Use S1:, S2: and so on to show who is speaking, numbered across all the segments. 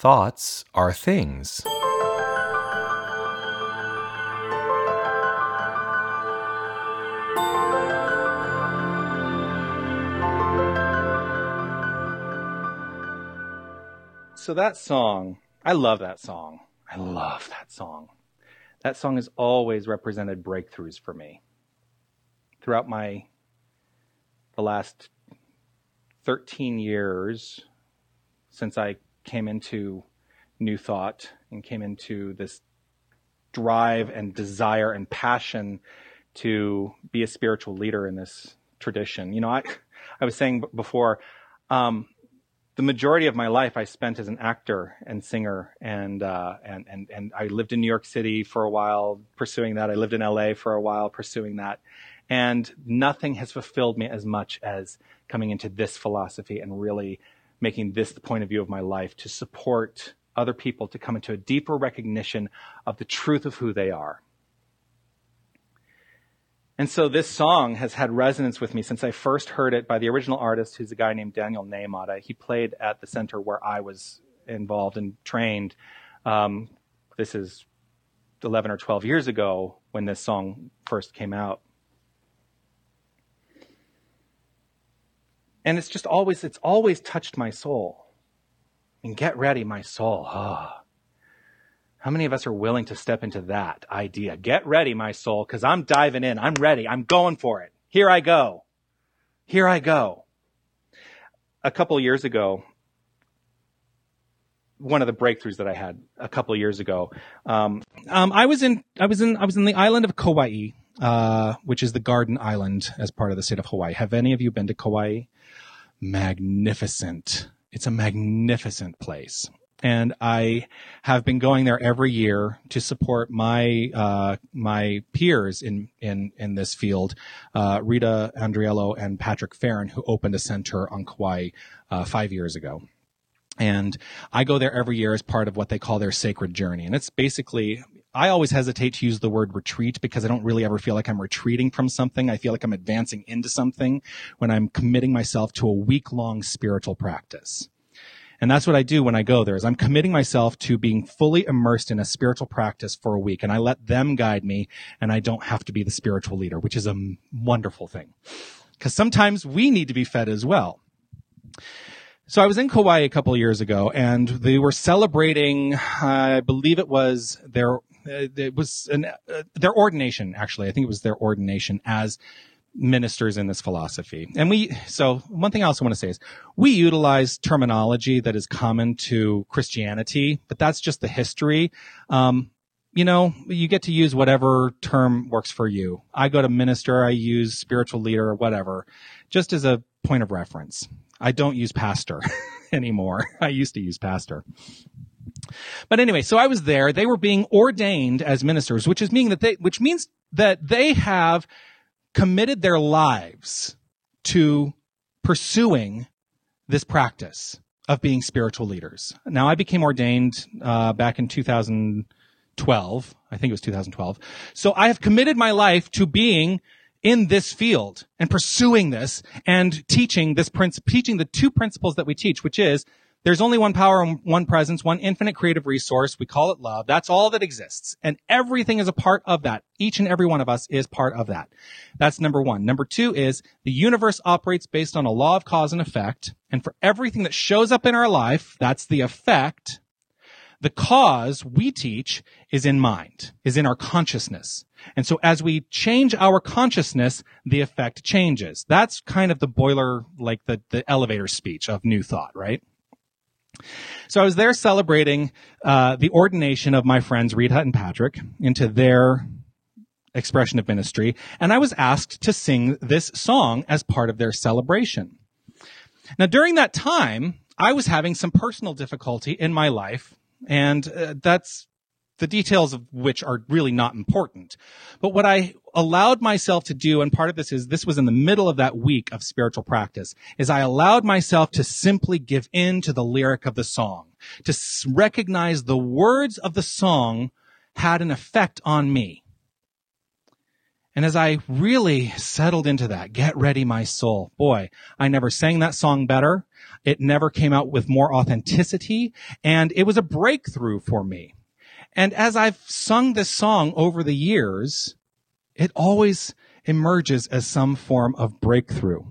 S1: Thoughts are things.
S2: So that song, I love that song. I love that song. That song has always represented breakthroughs for me. Throughout my the last 13 years since I came into New Thought and came into this drive and desire and passion to be a spiritual leader in this tradition. You know, I, I was saying before, um, the majority of my life I spent as an actor and singer, and uh, and and and I lived in New York City for a while pursuing that. I lived in LA for a while pursuing that, and nothing has fulfilled me as much as coming into this philosophy and really making this the point of view of my life to support other people to come into a deeper recognition of the truth of who they are. And so this song has had resonance with me since I first heard it by the original artist, who's a guy named Daniel Nahmod. He played at the center where I was involved and trained. Um, this is 11 or 12 years ago when this song first came out. And it's just always, it's always touched my soul. And get ready, my soul. Oh. How many of us are willing to step into that idea? Get ready, my soul, because I'm diving in. I'm ready. I'm going for it. Here I go. Here I go. A couple years ago, one of the breakthroughs that I had a couple years ago, um, um, I was in, I was in, I was in the island of Kauai, uh, which is the Garden Island as part of the state of Hawaii. Have any of you been to Kauai? Magnificent. It's a magnificent place and I have been going there every year to support my uh, my peers in in in this field, uh, Rita Andriello and Patrick Farron, who opened a center on Kauai uh, five years ago. And I go there every year as part of what they call their sacred journey. And it's basically, I always hesitate to use the word retreat because I don't really ever feel like I'm retreating from something. I feel like I'm advancing into something when I'm committing myself to a week long spiritual practice. And that's what I do when I go there is I'm committing myself to being fully immersed in a spiritual practice for a week and I let them guide me and I don't have to be the spiritual leader, which is a wonderful thing. Cause sometimes we need to be fed as well. So I was in Kauai a couple years ago and they were celebrating, I believe it was their, uh, it was an, uh, their ordination, actually. I think it was their ordination as ministers in this philosophy. And we, so one thing I also want to say is we utilize terminology that is common to Christianity, but that's just the history. Um, you know, you get to use whatever term works for you. I go to minister, I use spiritual leader or whatever, just as a point of reference. I don't use pastor anymore. I used to use pastor. But anyway, so I was there. They were being ordained as ministers, which is meaning that they, which means that they have committed their lives to pursuing this practice of being spiritual leaders. Now, I became ordained uh, back in 2012. I think it was 2012. So I have committed my life to being in this field and pursuing this and teaching this principle, teaching the two principles that we teach, which is there's only one power and one presence, one infinite creative resource. We call it love. That's all that exists. And everything is a part of that. Each and every one of us is part of that. That's number one. Number two is the universe operates based on a law of cause and effect. And for everything that shows up in our life, that's the effect. The cause we teach is in mind, is in our consciousness. And so as we change our consciousness, the effect changes. That's kind of the boiler, like the, the elevator speech of new thought, right? So I was there celebrating uh, the ordination of my friends Reed Rita and Patrick into their expression of ministry, and I was asked to sing this song as part of their celebration. Now, during that time, I was having some personal difficulty in my life, and uh, that's the details of which are really not important. But what I allowed myself to do, and part of this is this was in the middle of that week of spiritual practice, is I allowed myself to simply give in to the lyric of the song, to recognize the words of the song had an effect on me. And as I really settled into that, get ready, my soul, boy, I never sang that song better. It never came out with more authenticity. And it was a breakthrough for me. And as I've sung this song over the years, it always emerges as some form of breakthrough.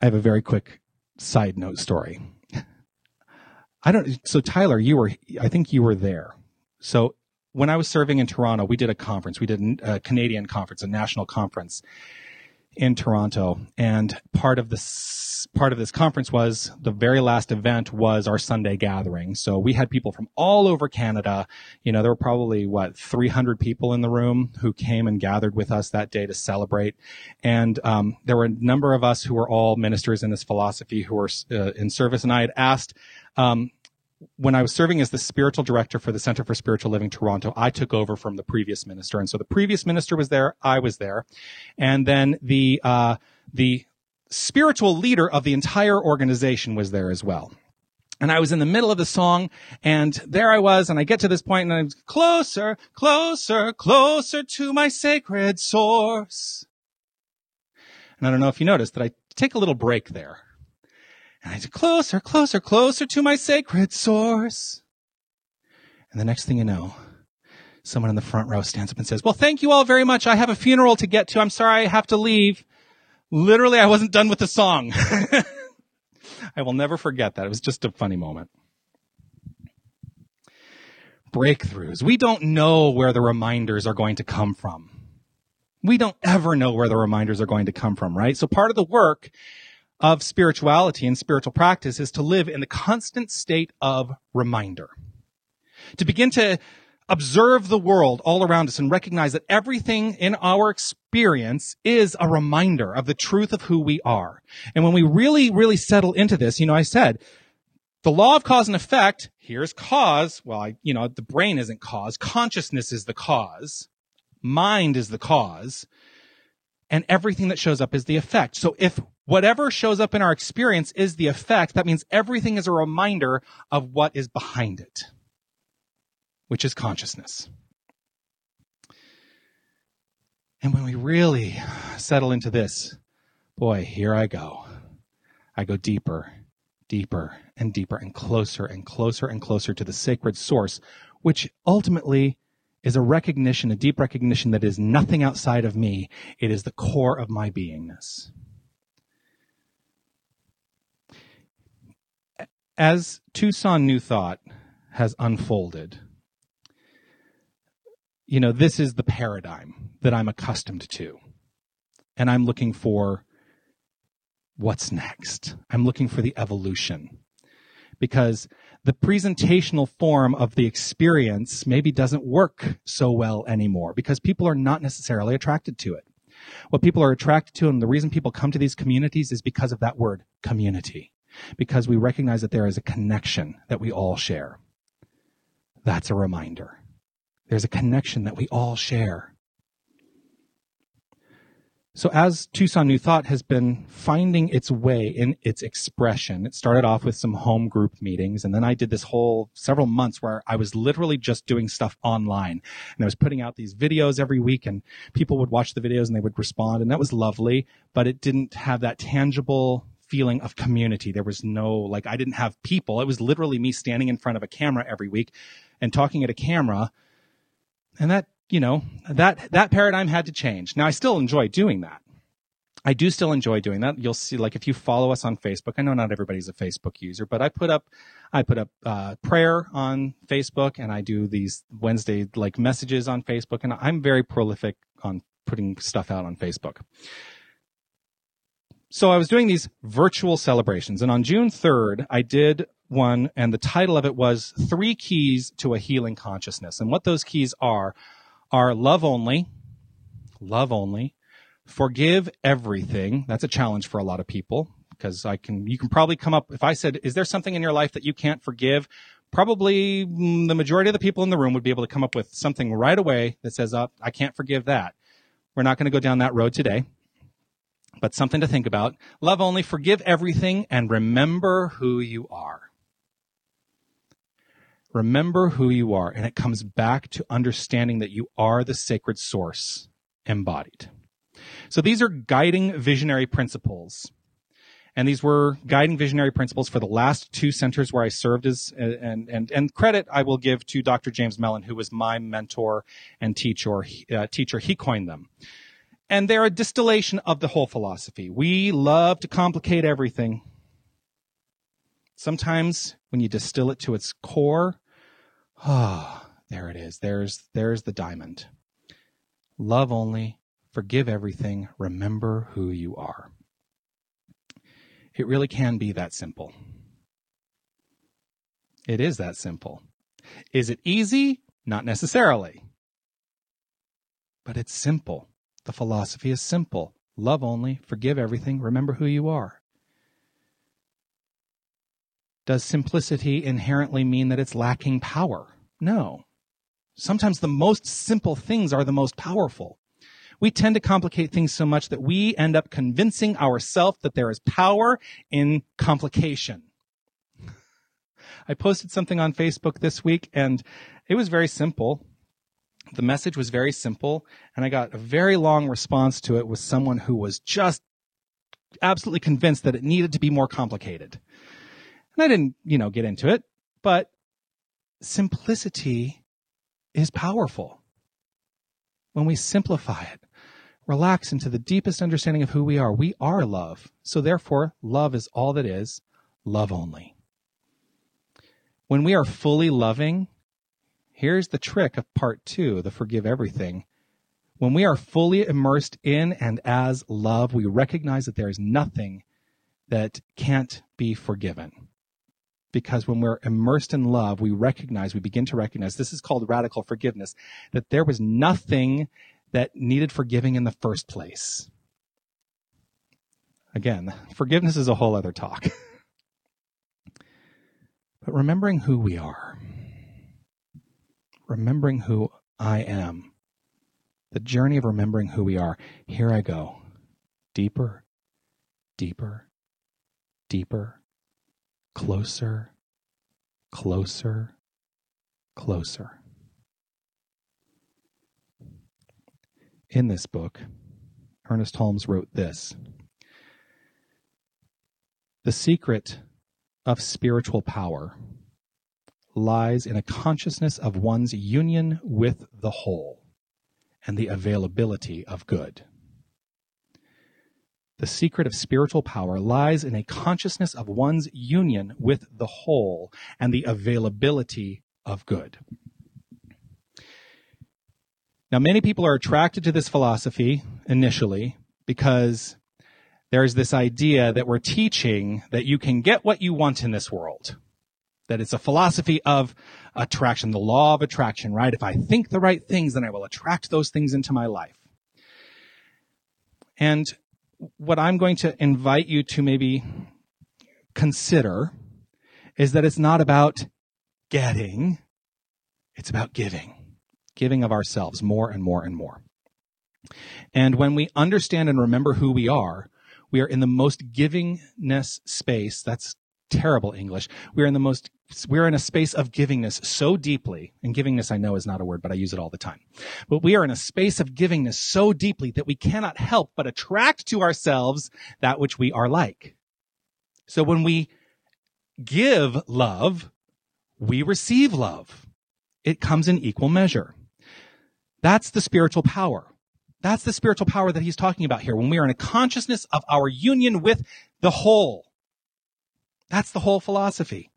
S2: I have a very quick side note story. I don't, so Tyler, you were, I think you were there. So when I was serving in Toronto, we did a conference. We did a Canadian conference, a national conference in Toronto. And part of this, part of this conference was the very last event was our Sunday gathering. So we had people from all over Canada. You know, there were probably what, 300 people in the room who came and gathered with us that day to celebrate. And, um, there were a number of us who were all ministers in this philosophy who were uh, in service. And I had asked, um, when I was serving as the spiritual director for the Center for Spiritual Living Toronto, I took over from the previous minister. And so the previous minister was there, I was there. And then the, uh, the spiritual leader of the entire organization was there as well. And I was in the middle of the song and there I was and I get to this point and I'm closer, closer, closer to my sacred source. And I don't know if you noticed that I take a little break there. I said, closer, closer, closer to my sacred source. And the next thing you know, someone in the front row stands up and says, well, thank you all very much. I have a funeral to get to. I'm sorry I have to leave. Literally, I wasn't done with the song. I will never forget that. It was just a funny moment. Breakthroughs. We don't know where the reminders are going to come from. We don't ever know where the reminders are going to come from, right? So part of the work of spirituality and spiritual practice is to live in the constant state of reminder. To begin to observe the world all around us and recognize that everything in our experience is a reminder of the truth of who we are. And when we really, really settle into this, you know, I said, the law of cause and effect, here's cause. Well, I, you know, the brain isn't cause. Consciousness is the cause. Mind is the cause. And everything that shows up is the effect. So if whatever shows up in our experience is the effect. That means everything is a reminder of what is behind it, which is consciousness. And when we really settle into this, boy, here I go. I go deeper, deeper and deeper and closer and closer and closer to the sacred source, which ultimately is a recognition, a deep recognition that is nothing outside of me. It is the core of my beingness. As Tucson New Thought has unfolded, you know, this is the paradigm that I'm accustomed to. And I'm looking for what's next. I'm looking for the evolution. Because the presentational form of the experience maybe doesn't work so well anymore because people are not necessarily attracted to it. What people are attracted to and the reason people come to these communities is because of that word community because we recognize that there is a connection that we all share. That's a reminder. There's a connection that we all share. So as Tucson New Thought has been finding its way in its expression, it started off with some home group meetings. And then I did this whole several months where I was literally just doing stuff online and I was putting out these videos every week and people would watch the videos and they would respond. And that was lovely, but it didn't have that tangible feeling of community. There was no, like, I didn't have people. It was literally me standing in front of a camera every week and talking at a camera. And that, you know, that, that paradigm had to change. Now I still enjoy doing that. I do still enjoy doing that. You'll see, like, if you follow us on Facebook, I know not everybody's a Facebook user, but I put up, I put up, uh, prayer on Facebook and I do these Wednesday, like, messages on Facebook and I'm very prolific on putting stuff out on Facebook so I was doing these virtual celebrations and on June 3rd, I did one and the title of it was three keys to a healing consciousness. And what those keys are, are love only, love only, forgive everything. That's a challenge for a lot of people because I can, you can probably come up, if I said, is there something in your life that you can't forgive? Probably mm, the majority of the people in the room would be able to come up with something right away that says, oh, I can't forgive that. We're not going to go down that road today but something to think about. Love only, forgive everything, and remember who you are. Remember who you are. And it comes back to understanding that you are the sacred source embodied. So these are guiding visionary principles. And these were guiding visionary principles for the last two centers where I served as, and, and, and credit I will give to Dr. James Mellon, who was my mentor and teacher. Uh, teacher. He coined them. And they're a distillation of the whole philosophy. We love to complicate everything. Sometimes when you distill it to its core, ah, oh, there it is. There's, there's the diamond. Love only, forgive everything, remember who you are. It really can be that simple. It is that simple. Is it easy? Not necessarily. But it's simple. The philosophy is simple. Love only, forgive everything, remember who you are. Does simplicity inherently mean that it's lacking power? No. Sometimes the most simple things are the most powerful we tend to complicate things so much that we end up convincing ourselves that there is power in complication. I posted something on Facebook this week and it was very simple. The message was very simple and I got a very long response to it with someone who was just absolutely convinced that it needed to be more complicated. And I didn't, you know, get into it, but simplicity is powerful when we simplify it relax into the deepest understanding of who we are. We are love. So therefore, love is all that is, love only. When we are fully loving, here's the trick of part two, the forgive everything. When we are fully immersed in and as love, we recognize that there is nothing that can't be forgiven. Because when we're immersed in love, we recognize, we begin to recognize, this is called radical forgiveness, that there was nothing that needed forgiving in the first place. Again, forgiveness is a whole other talk. but remembering who we are, remembering who I am, the journey of remembering who we are, here I go. Deeper, deeper, deeper, closer, closer, closer. in this book, Ernest Holmes wrote this The secret of spiritual power lies in a consciousness of one's union with the whole and the availability of good. The secret of spiritual power lies in a consciousness of one's union with the whole and the availability of good. Now, many people are attracted to this philosophy initially because there's this idea that we're teaching that you can get what you want in this world. That it's a philosophy of attraction, the law of attraction, right? If I think the right things, then I will attract those things into my life. And what I'm going to invite you to maybe consider is that it's not about getting, it's about giving giving of ourselves more and more and more. And when we understand and remember who we are, we are in the most givingness space. That's terrible English. We are in the most, we're in a space of givingness so deeply, and givingness I know is not a word, but I use it all the time. But we are in a space of givingness so deeply that we cannot help but attract to ourselves that which we are like. So when we give love, we receive love. It comes in equal measure. That's the spiritual power. That's the spiritual power that he's talking about here. When we are in a consciousness of our union with the whole. That's the whole philosophy.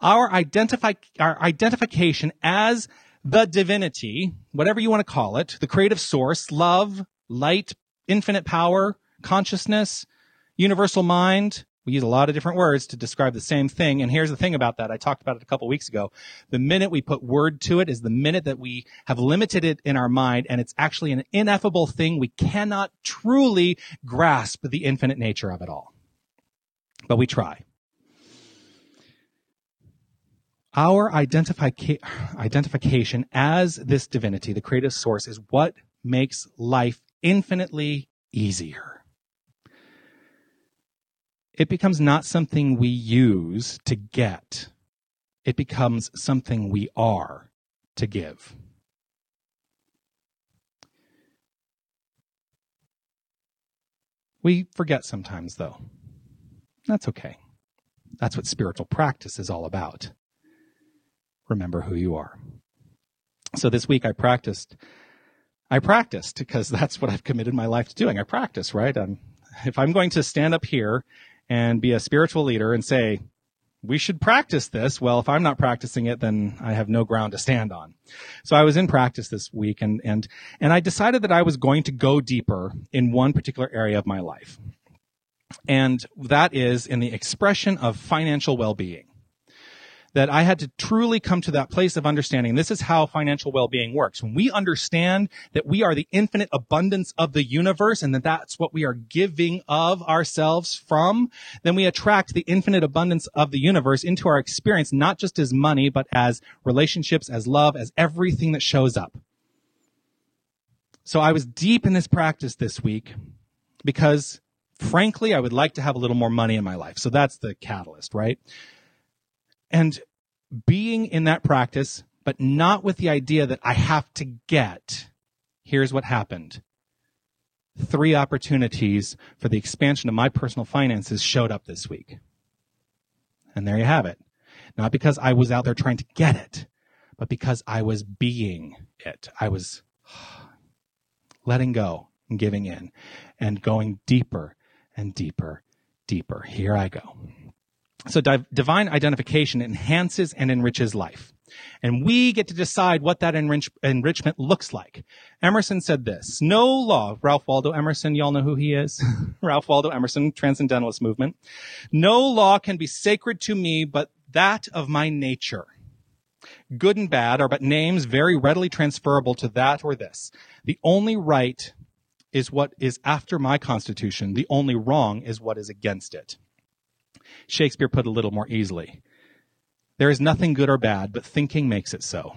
S2: Our identify, our identification as the divinity, whatever you want to call it, the creative source, love, light, infinite power, consciousness, universal mind, we use a lot of different words to describe the same thing. And here's the thing about that. I talked about it a couple weeks ago. The minute we put word to it is the minute that we have limited it in our mind and it's actually an ineffable thing. We cannot truly grasp the infinite nature of it all. But we try. Our identification as this divinity, the creative source, is what makes life infinitely easier it becomes not something we use to get. It becomes something we are to give. We forget sometimes, though. That's okay. That's what spiritual practice is all about. Remember who you are. So this week I practiced. I practiced because that's what I've committed my life to doing. I practice, right? I'm, if I'm going to stand up here and be a spiritual leader and say, we should practice this. Well, if I'm not practicing it, then I have no ground to stand on. So I was in practice this week and, and, and I decided that I was going to go deeper in one particular area of my life. And that is in the expression of financial well-being that I had to truly come to that place of understanding this is how financial well-being works. When we understand that we are the infinite abundance of the universe and that that's what we are giving of ourselves from, then we attract the infinite abundance of the universe into our experience, not just as money, but as relationships, as love, as everything that shows up. So I was deep in this practice this week because frankly, I would like to have a little more money in my life. So that's the catalyst, right? And being in that practice, but not with the idea that I have to get, here's what happened. Three opportunities for the expansion of my personal finances showed up this week. And there you have it. Not because I was out there trying to get it, but because I was being it. I was letting go and giving in and going deeper and deeper, deeper. Here I go. So divine identification enhances and enriches life. And we get to decide what that enrich- enrichment looks like. Emerson said this, no law, Ralph Waldo Emerson, y'all know who he is? Ralph Waldo Emerson, Transcendentalist movement. No law can be sacred to me but that of my nature. Good and bad are but names very readily transferable to that or this. The only right is what is after my constitution. The only wrong is what is against it. Shakespeare put a little more easily. There is nothing good or bad, but thinking makes it so.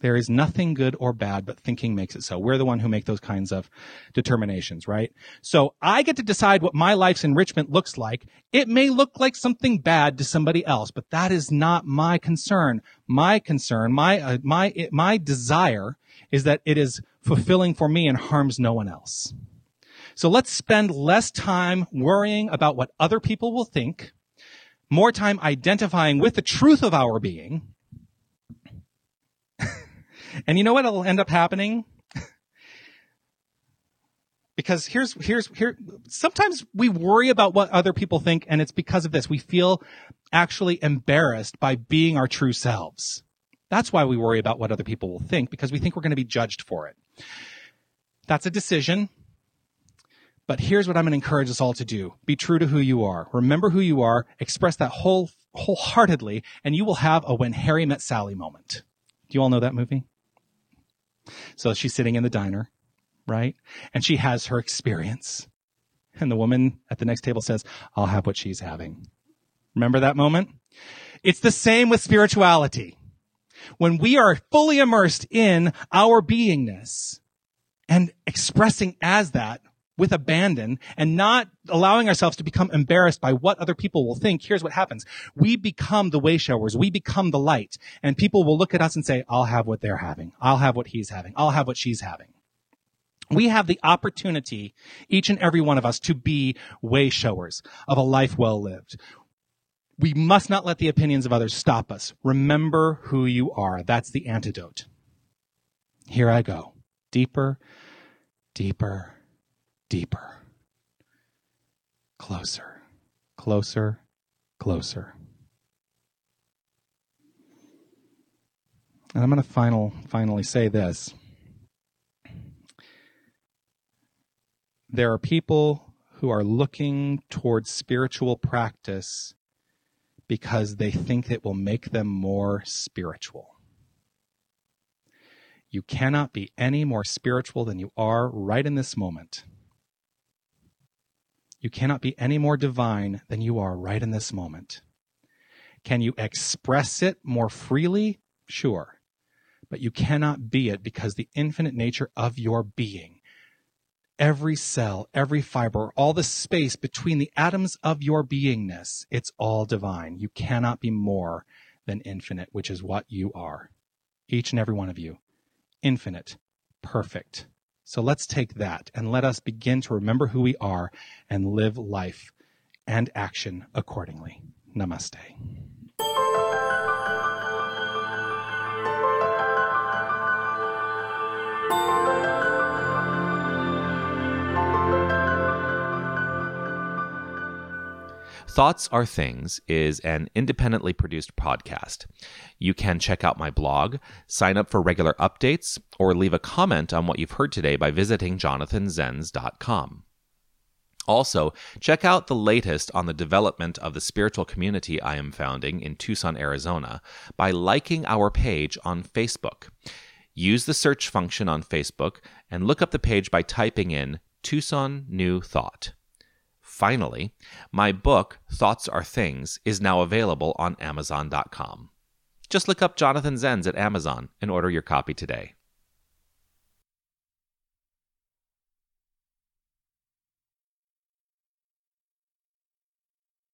S2: There is nothing good or bad, but thinking makes it so. We're the one who make those kinds of determinations, right? So I get to decide what my life's enrichment looks like. It may look like something bad to somebody else, but that is not my concern. My concern, my, uh, my, my desire is that it is fulfilling for me and harms no one else. So let's spend less time worrying about what other people will think, more time identifying with the truth of our being. and you know what will end up happening? because here's here's here sometimes we worry about what other people think and it's because of this we feel actually embarrassed by being our true selves that's why we worry about what other people will think because we think we're going to be judged for it that's a decision but here's what I'm going to encourage us all to do. Be true to who you are. Remember who you are. Express that whole, wholeheartedly and you will have a when Harry met Sally moment. Do you all know that movie? So she's sitting in the diner, right? And she has her experience. And the woman at the next table says, I'll have what she's having. Remember that moment? It's the same with spirituality. When we are fully immersed in our beingness and expressing as that, with abandon and not allowing ourselves to become embarrassed by what other people will think, here's what happens. We become the way showers. We become the light. And people will look at us and say, I'll have what they're having. I'll have what he's having. I'll have what she's having. We have the opportunity, each and every one of us, to be way showers of a life well lived. We must not let the opinions of others stop us. Remember who you are. That's the antidote. Here I go. Deeper, deeper, deeper. Closer, closer, closer. And I'm going to final, finally say this. There are people who are looking towards spiritual practice because they think it will make them more spiritual. You cannot be any more spiritual than you are right in this moment. You cannot be any more divine than you are right in this moment. Can you express it more freely? Sure. But you cannot be it because the infinite nature of your being, every cell, every fiber, all the space between the atoms of your beingness, it's all divine. You cannot be more than infinite, which is what you are. Each and every one of you. Infinite, perfect, So let's take that and let us begin to remember who we are and live life and action accordingly. Namaste.
S1: Thoughts Are Things is an independently produced podcast. You can check out my blog, sign up for regular updates, or leave a comment on what you've heard today by visiting jonathanzenz.com. Also, check out the latest on the development of the spiritual community I am founding in Tucson, Arizona by liking our page on Facebook. Use the search function on Facebook and look up the page by typing in Tucson New Thought. Finally, my book, Thoughts Are Things, is now available on Amazon.com. Just look up Jonathan Zenz at Amazon and order your copy today.